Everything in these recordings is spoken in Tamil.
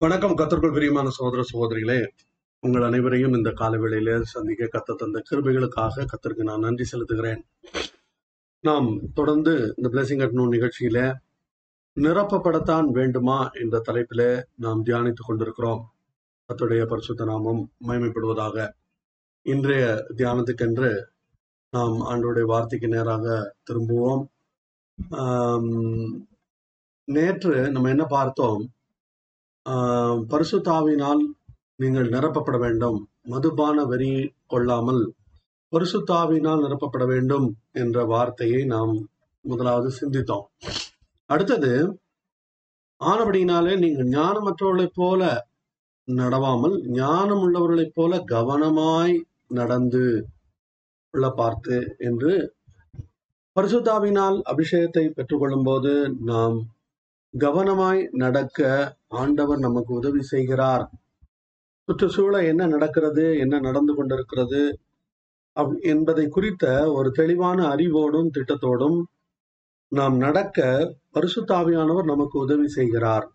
வணக்கம் கத்தர்கள் பிரியமான சகோதர சகோதரிகளே. உங்கள் அனைவரையும் இந்த காலவேளையில சந்திக்க கத்த தந்த கிருபைகளுக்காக கத்தருக்கு நான் நன்றி செலுத்துகிறேன். நாம் தொடர்ந்து இந்த பிளஸிங் அட் நூன் நிகழ்ச்சியில நிரப்பப்படத்தான் வேண்டுமா என்ற தலைப்பிலே நாம் தியானித்துக் கொண்டிருக்கிறோம். கத்துடைய பரிசுத்த நாமம் மயமைப்படுவதாக இன்றைய தியானத்துக்கென்று நாம் ஆண்டோடைய வார்த்தைக்கு நேராக திரும்புவோம். நேற்று நம்ம என்ன பார்த்தோம்? பரிசுத்தாவினால் நீங்கள் நிரப்பப்பட வேண்டும். மதுபான வரி கொள்ளாமல் பரிசுத்தாவினால் நிரப்பப்பட வேண்டும் என்ற வார்த்தையை நாம் முதலாவது சிந்தித்தோம். அடுத்தது ஆனபடியினாலே நீங்கள் ஞானமற்றவர்களைப் போல நடவாமல் ஞானம் உள்ளவர்களைப் போல கவனமாய் நடந்து உள்ள பார்த்து என்று பரிசுத்தாவினால் அபிஷேகத்தை பெற்றுக்கொள்ளும் போது நாம் கவனமாய் நடக்க ஆண்டவர் நமக்கு உதவி செய்கிறார். சுற்றுச்சூழல் என்ன நடக்கிறது என்ன நடந்து கொண்டிருக்கிறது அப்- என்பதை குறித்த ஒரு தெளிவான அறிவோடும் திட்டத்தோடும் நாம் நடக்க பரிசுத்தாவியானவர் நமக்கு உதவி செய்கிறார்.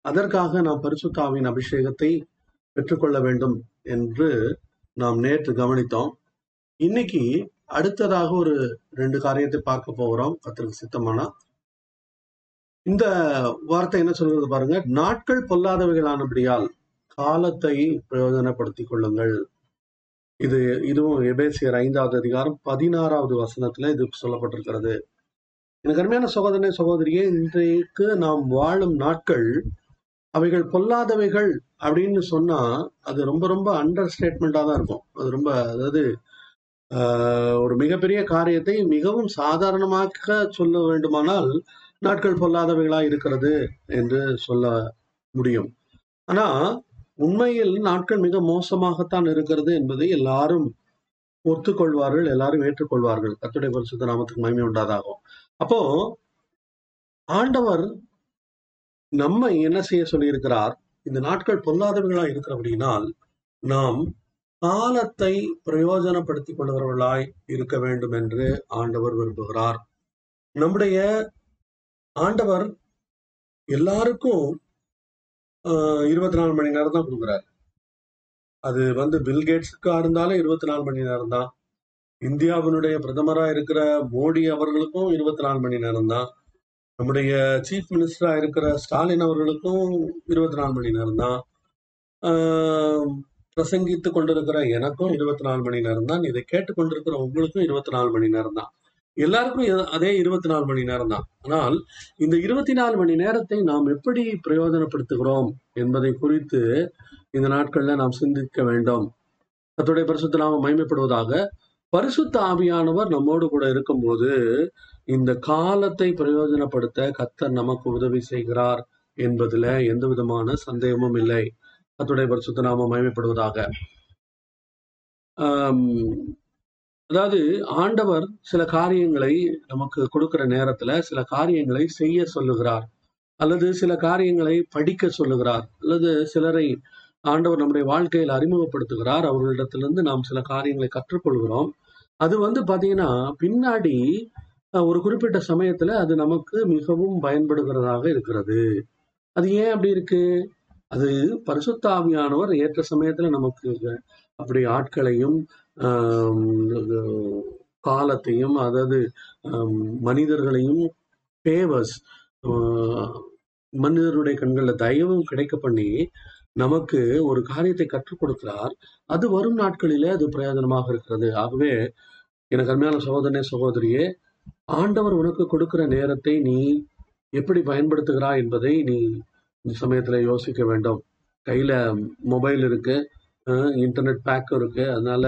அதற்காக நாம் பரிசுத்தாவின் அபிஷேகத்தை பெற்றுக்கொள்ள வேண்டும் என்று நாம் நேற்று கவனித்தோம். இன்னைக்கு அடுத்ததாக ஒரு ரெண்டு காரியத்தை பார்க்க போகிறோம். கத்திற்கு சித்தமானா இந்த வார்த்தை என்ன சொல்றது பாருங்க? நாட்கள் பொல்லாதவைகளானபடியால் காலத்தை பிரயோஜனப்படுத்திக் கொள்ளுங்கள். இது இதுவும் எபேசியர் ஐந்தாவது அதிகாரம் பதினாறாவது வசனத்துல இது சொல்லப்பட்டிருக்கிறது. எனக்கு அருமையான சகோதரனே சகோதரியே இன்றைக்கு நாம் வாழும் நாட்கள் அவைகள் பொல்லாதவைகள் அப்படின்னு சொன்னா அது ரொம்ப ரொம்ப அண்டர் ஸ்டேட்மெண்டா தான் இருக்கும். அது ரொம்ப அதாவது ஆஹ், ஒரு மிகப்பெரிய காரியத்தை மிகவும் சாதாரணமாக சொல்ல வேண்டுமானால் நாட்கள் பொல்லாதவைகளா இருக்கிறது என்று சொல்ல முடியும். ஆனா உண்மையில் நாட்கள் மிக மோசமாகத்தான் இருக்கிறது என்பதை எல்லாரும் ஒத்துக்கொள்வார்கள் எல்லாரும் ஏற்றுக்கொள்வார்கள். கத்துடைய பரிசுத்த நாமத்துக்கு மகிமை உண்டாதாகும் அப்போ ஆண்டவர் நம்மை என்ன செய்ய சொல்லியிருக்கிறார்? இந்த நாட்கள் பொல்லாதவர்களா இருக்கிறபடினால் நாம் காலத்தை பிரயோஜனப்படுத்திக் கொள்கிறவர்களாய் இருக்க வேண்டும் என்று ஆண்டவர் விரும்புகிறார். நம்முடைய ஆண்டவர் எல்லாருக்கும் இருபத்தி நாலு மணி நேரம் தான் கொடுக்குறாரு. அது வந்து பில்கேட்ஸுக்கா இருந்தாலும் இருபத்தி நாலு மணி நேரம் தான். இந்தியாவினுடைய பிரதமரா இருக்கிற மோடி அவர்களுக்கும் இருபத்தி நாலு மணி நேரம் தான். நம்முடைய சீஃப் மினிஸ்டரா இருக்கிற ஸ்டாலின் அவர்களுக்கும் இருபத்தி நாலு மணி நேரம் தான். பிரசங்கித்து கொண்டிருக்கிற எனக்கும் இருபத்தி நாலு மணி நேரம் தான். இதை கேட்டுக்கொண்டிருக்கிற உங்களுக்கும் இருபத்தி நாலு மணி நேரம் தான். எல்லாருக்கும் அதே இருபத்தி நாலு மணி நேரம் தான் ஆனால் இந்த இருபத்தி நாலு மணி நேரத்தை நாம் எப்படி பிரயோஜனப்படுத்துகிறோம் என்பதை குறித்து இந்த நாட்கள்ல நாம் சிந்திக்க வேண்டும். அத்துடைய பரிசுத்த நாம மயமைப்படுவதாக பரிசுத்த ஆவியானவர் நம்மோடு கூட இருக்கும்போது இந்த காலத்தை பிரயோஜனப்படுத்த கத்தர் நமக்கு உதவி செய்கிறார் என்பதுல எந்த விதமான சந்தேகமும் இல்லை. அத்துடைய பரிசுத்த நாம மயமைப்படுவதாக அதாவது ஆண்டவர் சில காரியங்களை நமக்கு கொடுக்கிற நேரத்துல சில காரியங்களை செய்ய சொல்லுகிறார். அல்லது சில காரியங்களை படிக்க சொல்லுகிறார். அல்லது சிலரை ஆண்டவர் நம்முடைய வாழ்க்கையில் அறிமுகப்படுத்துகிறார். அவர்களிடத்திலிருந்து நாம் சில காரியங்களை கற்றுக்கொள்கிறோம். அது வந்து பாத்தீங்கன்னா பின்னாடி ஒரு குறிப்பிட்ட சமயத்துல அது நமக்கு மிகவும் பயன்படுகிறதாக இருக்கிறது. அது ஏன் அப்படி இருக்கு? அது பரிசுத்தாவியானவர் ஏற்ற சமயத்துல நமக்கு அப்படி ஆட்களையும் காலத்தையும் அதாவது மனிதர்களையும் ஃபேவர்ஸ் மனிதருடைய கண்களில் தயவும் கிடைக்க பண்ணி நமக்கு ஒரு காரியத்தை கற்றுக் கொடுக்கிறார். அது வரும் நாட்களிலே அது பிரயோஜனமாக இருக்கிறது. ஆகவே எனக்கு அருமையான சகோதரனே சகோதரியே ஆண்டவர் உனக்கு கொடுக்கிற நேரத்தை நீ எப்படி பயன்படுத்துகிறாய் என்பதை நீ இந்த சமயத்தில் யோசிக்க வேண்டும். கையில மொபைல் இருக்கு இன்டர்நெட் பேக் இருக்கு அதனால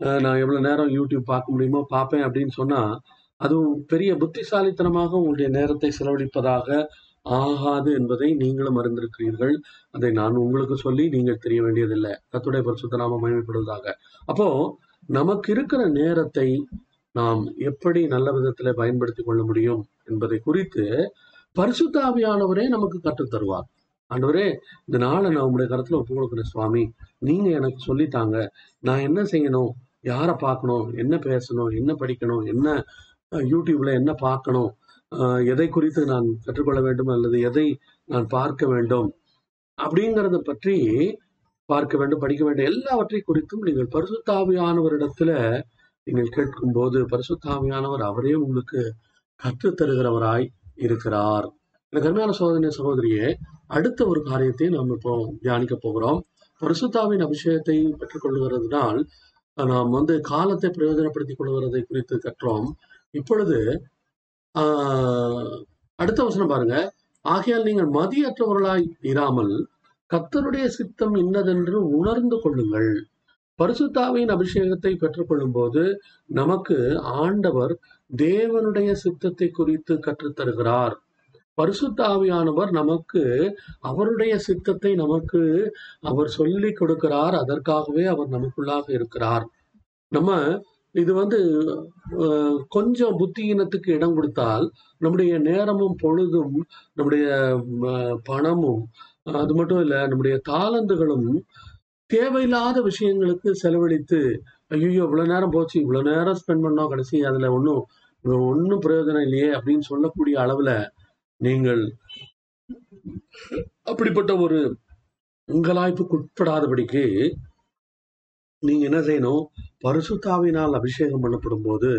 நான் எவ்வளோ நேரம் யூடியூப் பார்க்க முடியுமோ பார்ப்பேன் அப்படின்னு சொன்னால் அதுவும் பெரிய புத்திசாலித்தனமாக உங்களுடைய நேரத்தை செலவழிப்பதாக ஆகாது என்பதை நீங்களும் அறிந்திருக்கிறீர்கள். அதை நான் உங்களுக்கு சொல்லி நீங்கள் தெரிய வேண்டியதில்லை. கத்துடைய பரிசுத்த நாம மகிமைப்படுவதாக. அப்போ நமக்கு இருக்கிற நேரத்தை நாம் எப்படி நல்ல விதத்தில் பயன்படுத்தி கொள்ள முடியும் என்பதை குறித்து பரிசுத்தாவியானவரே நமக்கு கற்றுத் தருவார். ஆண்டவரே இந்த நாளை நான் உங்களுடைய கருத்துல ஒப்பு கொடுக்குறேன் சுவாமி. நீங்க எனக்கு சொல்லித்தாங்க. நான் என்ன செய்யணும்? யாரை பார்க்கணும்? என்ன பேசணும்? என்ன படிக்கணும்? என்ன யூடியூப்ல என்ன பார்க்கணும்? எதை குறித்து நான் கற்றுக்கொள்ள வேண்டும் அல்லது எதை நான் பார்க்க வேண்டும்? அப்படிங்கிறத பற்றி பார்க்க வேண்டும் படிக்க வேண்டும். எல்லாவற்றை குறித்தும் நீங்கள் பரிசுத்தாவியானவரிடத்துல நீங்கள் கேட்கும் போது பரிசுத்தாவியானவர் அவரே உங்களுக்கு கற்றுத் தருகிறவராய் இருக்கிறார். எனக்கு அருமையான சோதனை சகோதரியே அடுத்த ஒரு காரியத்தை நாம் இப்போ தியானிக்க போகிறோம். பரிசுத்தாவின் அபிஷேகத்தை பெற்றுக்கொள்கிறதுனால் நாம் வந்து காலத்தை பிரயோஜனப்படுத்திக் கொள்கிறதை குறித்து கற்றோம். இப்பொழுது ஆஹ் அடுத்த வசனம் பாருங்க. ஆகையால் நீங்கள் மதியற்றவர்களாய் இராமல் கத்தருடைய சித்தம் இன்னதென்று உணர்ந்து கொள்ளுங்கள். பரிசுத்தாவின் அபிஷேகத்தை பெற்றுக்கொள்ளும் போது நமக்கு ஆண்டவர் தேவனுடைய சித்தத்தை குறித்து கற்றுத்தருகிறார். பரிசுத்தாவியானவர் நமக்கு அவருடைய சித்தத்தை நமக்கு அவர் சொல்லி கொடுக்கிறார். அதற்காகவே அவர் நமக்குள்ளாக இருக்கிறார். நம்ம இது வந்து கொஞ்சம் புத்தியினத்துக்கு இடம் கொடுத்தால் நம்முடைய நேரமும் பொழுதும் நம்முடைய பணமும் அது மட்டும் இல்ல நம்முடைய தாளந்துகளும் தேவையில்லாத விஷயங்களுக்கு செலவழித்து ஐயோ இவ்வளவு நேரம் போச்சு இவ்வளவு நேரம் ஸ்பெண்ட் பண்ணோம் கடைசி அதுல ஒன்றும் ஒன்றும் பிரயோஜனம் இல்லையே அப்படின்னு சொல்லக்கூடிய அளவுல நீங்கள் அப்படிப்பட்ட ஒரு உங்களாய்ப்புக்கு உட்படாதபடிக்கு நீங்க என்ன செய்யணும்? பரிசுத்தாவினால் அபிஷேகம் பண்ணப்படும் போது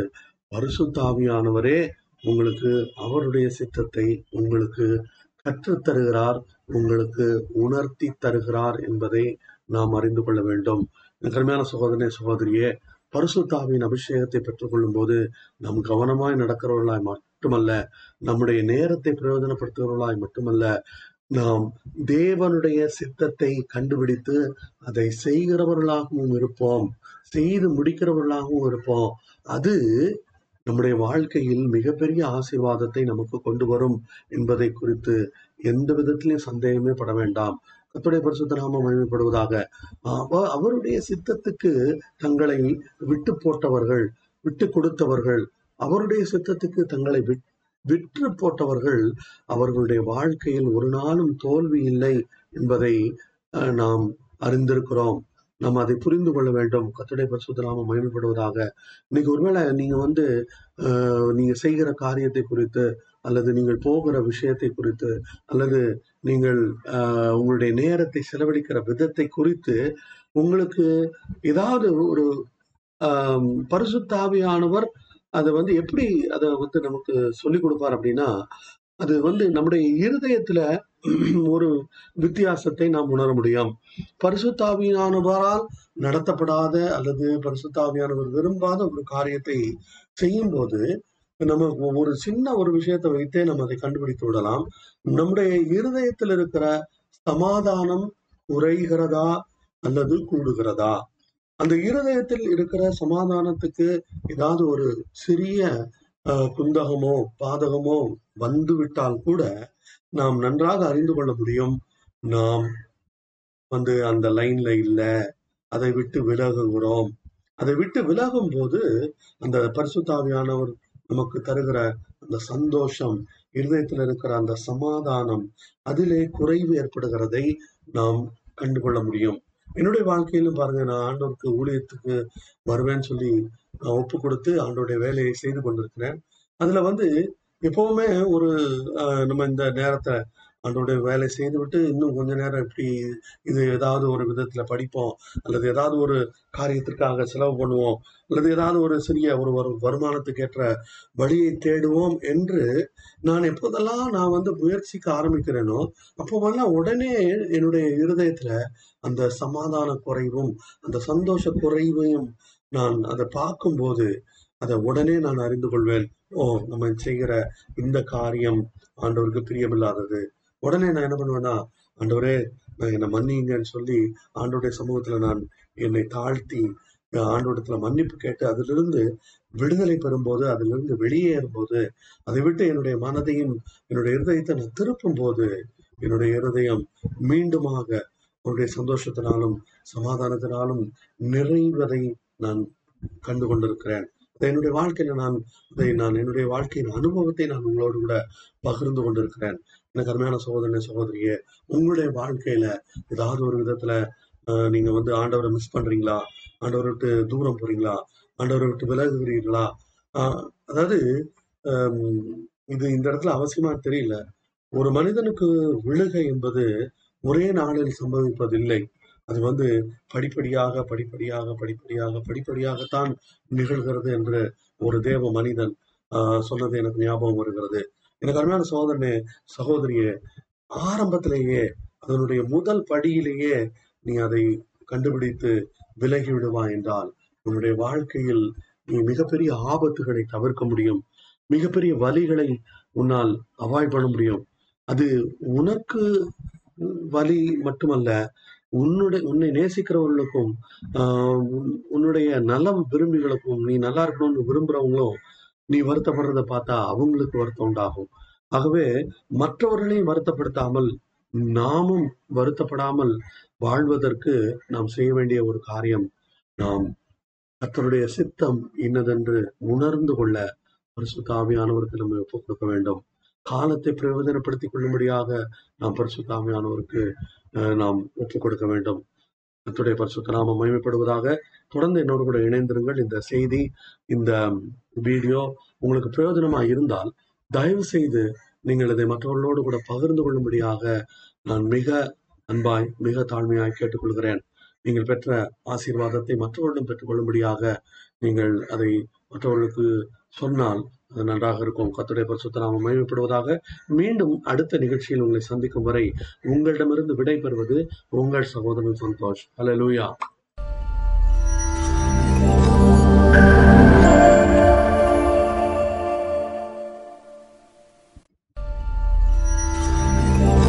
பரிசுத்தாவியானவரே உங்களுக்கு அவருடைய சித்தத்தை உங்களுக்கு கற்றுத் தருகிறார் உங்களுக்கு உணர்த்தி தருகிறார் என்பதை நாம் அறிந்து கொள்ள வேண்டும். கருமையான சகோதரனே சகோதரியே பரிசுத்தாவின் அபிஷேகத்தை பெற்றுக்கொள்ளும் போது நாம் கவனமாய் நடக்கிறவர்களாய் மட்டுமல்ல நம்முடைய நேரத்தை பிரயோஜனப்படுத்துகிறவர்களாய் மட்டுமல்ல நாம் தேவனுடைய சித்தத்தை கண்டுபிடித்து அதை செய்கிறவர்களாகவும் இருப்போம் செய்து முடிக்கிறவர்களாகவும் இருப்போம். அது நம்முடைய வாழ்க்கையில் மிகப்பெரிய ஆசீர்வாதத்தை நமக்கு கொண்டு வரும் என்பதை குறித்து எந்த விதத்திலையும் சந்தேகமே பட வேண்டாம். கத்துடைய பரிசுத்த நாமம் மகிமைப்படுவதாக. அவருடைய சித்தத்துக்கு தங்களை விட்டு போட்டவர்கள் விட்டு கொடுத்தவர்கள் அவருடைய சித்தத்துக்கு தங்களை விட்- விற்று போட்டவர்கள் அவர்களுடைய வாழ்க்கையில் ஒரு நாளும் தோல்வி இல்லை என்பதை அஹ், நாம் அறிந்திருக்கிறோம். நாம் அதை புரிந்து கொள்ள வேண்டும். கத்துடைய பரிசுத்த மயன்படுவதாக இன்னைக்கு ஒருவேளை நீங்க வந்து நீங்க செய்கிற காரியத்தை குறித்து அல்லது நீங்கள் போகிற விஷயத்தை குறித்து அல்லது நீங்கள் ஆஹ், உங்களுடைய நேரத்தை செலவழிக்கிற விதத்தை குறித்து உங்களுக்கு ஏதாவது ஒரு பரிசுத்தாவியானவர் அதை வந்து எப்படி அதை வந்து நமக்கு சொல்லிக் கொடுப்பார் அப்படின்னா அது வந்து நம்முடைய இருதயத்துல ஒரு வித்தியாசத்தை நாம் உணர முடியும். பரிசுத்தாவியானவரால் நடத்தப்படாத அல்லது பரிசுத்தாவியானவர் விரும்பாத ஒரு காரியத்தை செய்யும் போது நம்ம ஒரு சின்ன ஒரு விஷயத்தை வைத்தே நம்ம அதை கண்டுபிடித்து விடலாம். நம்முடைய இருதயத்தில் இருக்கிற சமாதானம் குறைகிறதா அல்லது கூடுகிறதா? அந்த இருதயத்தில் இருக்கிற சமாதானத்துக்கு ஏதாவது ஒரு சிறிய குந்தகமோ பாதகமோ வந்து விட்டால் கூட நாம் நன்றாக அறிந்து கொள்ள முடியும். நாம் வந்து அந்த லைன்ல இல்ல. அதை விட்டு விலகுகிறோம். அதை விட்டு விலகும் போது அந்த பரிசுத்தாவியானவர் நமக்கு தருகிற அந்த சந்தோஷம் இருதயத்தில் இருக்கிற அந்த சமாதானம் அதிலே குறைவு ஏற்படுகிறதை நாம் கண்டுகொள்ள முடியும். என்னுடைய வாழ்க்கையிலும் பாருங்க நான் ஆண்டோருக்கு ஊழியத்துக்கு வருவேன்னு சொல்லி நான் ஒப்பு கொடுத்து ஆண்டோடைய வேலையை செய்து கொண்டிருக்கிறேன். அதுல வந்து எப்பவுமே ஒரு அஹ், நம்ம இந்த நேரத்தை ஆண்டோடைய வேலை செய்து விட்டு இன்னும் கொஞ்ச நேரம் இப்படி இது ஏதாவது ஒரு விதத்துல படிப்போம் அல்லது ஏதாவது ஒரு காரியத்திற்காக செலவு பண்ணுவோம் அல்லது ஏதாவது ஒரு சிறிய ஒரு வரு வருமானத்துக்கு ஏற்ற வழியை தேடுவோம் என்று நான் எப்போதெல்லாம் நான் வந்து முயற்சிக்க ஆரம்பிக்கிறேனோ அப்போவெல்லாம் உடனே என்னுடைய இருதயத்துல அந்த சமாதான குறைவும் அந்த சந்தோஷ குறைவையும் நான் அதை பார்க்கும்போது அதை உடனே நான் அறிந்து கொள்வேன். ஓ நம்ம செய்கிற இந்த காரியம் ஆண்டவருக்கு பிரியமில்லாதது. உடனே நான் என்ன பண்ணுவேன்னா ஆண்டவரே நான் என்னை மன்னிங்கன்னு சொல்லி ஆண்டோடைய சமூகத்துல நான் என்னை தாழ்த்தி ஆண்டோடத்துல மன்னிப்பு கேட்டு அதிலிருந்து விடுதலை பெறும்போது அதிலிருந்து வெளியேறும் போது அதை விட்டு என்னுடைய மனதையும் என்னுடைய இருதயத்தை நான் திருப்பும் போது என்னுடைய இருதயம் மீண்டுமாக உன்னுடைய சந்தோஷத்தினாலும் சமாதானத்தினாலும் நிறைவதை நான் கண்டு கொண்டிருக்கிறேன் என்னுடைய வாழ்க்கையில நான் இதை நான் என்னுடைய வாழ்க்கையின் அனுபவத்தை நான் உங்களோடு கூட பகிர்ந்து கொண்டிருக்கிறேன். எனக்கு அருமையான சகோதரனை சகோதரியே உங்களுடைய வாழ்க்கையில ஏதாவது ஒரு விதத்துல நீங்க வந்து ஆண்டவரை மிஸ் பண்றீங்களா? ஆண்டவரை விட்டு தூரம் போறீங்களா? ஆண்டவரை விட்டு விலகுகிறீர்களா? அதாவது இது இந்த இடத்துல அவசியமா தெரியல. ஒரு மனிதனுக்கு விழுகை என்பது ஒரே நாளில் சம்பவிப்பதில்லை. அது வந்து படிப்படியாக படிப்படியாக படிப்படியாக படிப்படியாகத்தான் நிகழ்கிறது என்று ஒரு தேவ மனிதன் சொன்னது எனக்கு ஞாபகம் வருகிறது. எனக்கு அருமையான சோதனை சகோதரியே ஆரம்பத்திலேயே அதனுடைய முதல் படியிலேயே நீ அதை கண்டுபிடித்து விலகி விடுவா என்றால் உன்னுடைய வாழ்க்கையில் நீ மிகப்பெரிய ஆபத்துகளை தவிர்க்க முடியும். மிகப்பெரிய வலிகளை உன்னால் அவாய்ட் பண்ண முடியும். அது உனக்கு வலி மட்டுமல்ல உன்னுடைய உன்னை நேசிக்கிறவர்களுக்கும் ஆஹ் உன்- உன்னுடைய நலம் விரும்பிகளுக்கும் நீ நல்லா இருக்கணும்னு விரும்புறவங்களும் நீ வருத்தப்படுறத பார்த்தா அவங்களுக்கு வருத்தம் உண்டாகும். ஆகவே மற்றவர்களையும் வருத்தப்படுத்தாமல் நாமும் வருத்தப்படாமல் வாழ்வதற்கு நாம் செய்ய வேண்டிய ஒரு காரியம் நாம் அத்தனுடைய சித்தம் இன்னதென்று உணர்ந்து கொள்ள பரிசு ஆவியானவருக்கு நம்ம ஒப்புக் கொடுக்க வேண்டும். காலத்தை பிரயோஜனப்படுத்திக் கொள்ளும்படியாக நாம் பரிசு ஆவியானவருக்கு அஹ், நாம் ஒப்புக் கொடுக்க வேண்டும். கத்துடைய பரிசுத்த நாம மகிமைப்படுவதாக தொடர்ந்து என்னோடு கூட இணைந்திருங்கள். இந்த செய்தி இந்த வீடியோ உங்களுக்கு பிரயோஜனமா இருந்தால் தயவு செய்து நீங்கள் இதை மற்றவர்களோடு கூட பகிர்ந்து கொள்ளும்படியாக நான் மிக அன்பாய் மிக தாழ்மையாய் கேட்டுக்கொள்கிறேன். நீங்கள் பெற்ற ஆசீர்வாதத்தை மற்றவர்களும் பெற்றுக்கொள்ளும்படியாக நீங்கள் அதை மற்றவர்களுக்கு சொன்னால் அது நன்றாக இருக்கும். கத்துடைய பரிசுத்த நாமம் மகிமைப்படுவதாக மீண்டும் அடுத்த நிகழ்ச்சியில் உங்களை சந்திக்கும் வரை உங்களிடமிருந்து விடைபெறுவது உங்கள் சகோதரன் சந்தோஷ். ஹalleluya